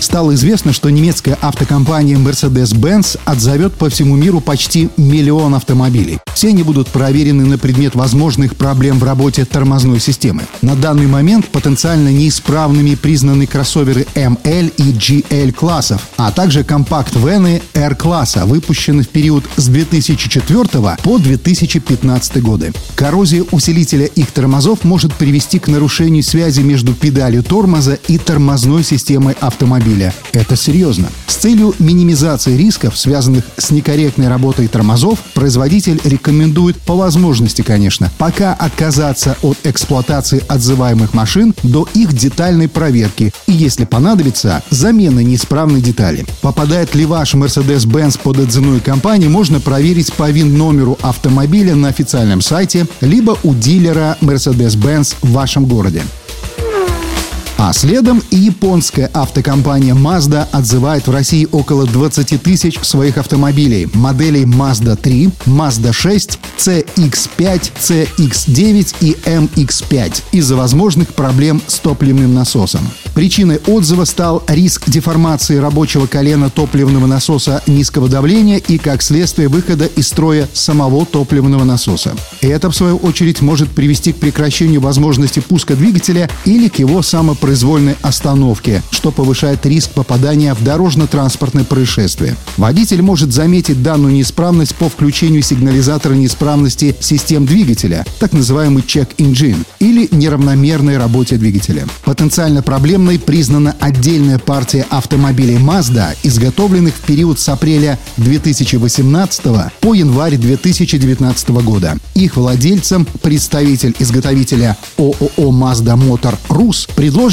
Стало известно, что немецкая автокомпания Mercedes-Benz отзовет по всему миру почти миллион автомобилей. Все они будут проверены на предмет возможных проблем в работе тормозной системы. На данный момент потенциально неисправными признаны кроссоверы ML и GL классов, а также компакт-вены R-класса, выпущены в период с 2004 по 2015 годы. Коррозия усилителя их тормозов может привести к нарушению связи между педалью тормоза и тормозной системой автомобиля автомобиля. Это серьезно. С целью минимизации рисков, связанных с некорректной работой тормозов, производитель рекомендует, по возможности, конечно, пока отказаться от эксплуатации отзываемых машин до их детальной проверки и, если понадобится, замены неисправной детали. Попадает ли ваш Mercedes-Benz под отзывную компанию, можно проверить по ВИН-номеру автомобиля на официальном сайте, либо у дилера Mercedes-Benz в вашем городе. А следом японская автокомпания Mazda отзывает в России около 20 тысяч своих автомобилей. Моделей Mazda 3, Mazda 6, CX-5, CX-9 и MX-5 из-за возможных проблем с топливным насосом. Причиной отзыва стал риск деформации рабочего колена топливного насоса низкого давления и, как следствие, выхода из строя самого топливного насоса. Это, в свою очередь, может привести к прекращению возможности пуска двигателя или к его самопроизвольной остановке, что повышает риск попадания в дорожно-транспортное происшествие. Водитель может заметить данную неисправность по включению сигнализатора неисправности систем двигателя, так называемый check-engine, или неравномерной работе двигателя. Потенциально проблемной признана отдельная партия автомобилей Mazda, изготовленных в период с апреля 2018 по январь 2019 года. Их владельцам представитель изготовителя ООО Mazda Motor Rus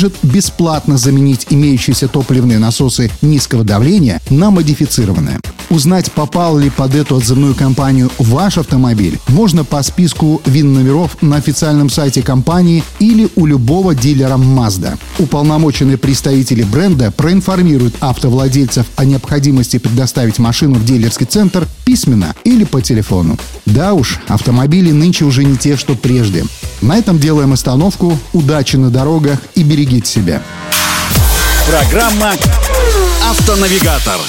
предложит бесплатно заменить имеющиеся топливные насосы низкого давления на модифицированные. Узнать, попал ли под эту отзывную компанию ваш автомобиль, можно по списку ВИН-номеров на официальном сайте компании или у любого дилера Mazda. Уполномоченные представители бренда проинформируют автовладельцев о необходимости предоставить машину в дилерский центр письменно или по телефону. Да уж, автомобили нынче уже не те, что прежде. На этом делаем остановку. Удачи на дорогах и берегите себя. Программа «Автонавигатор».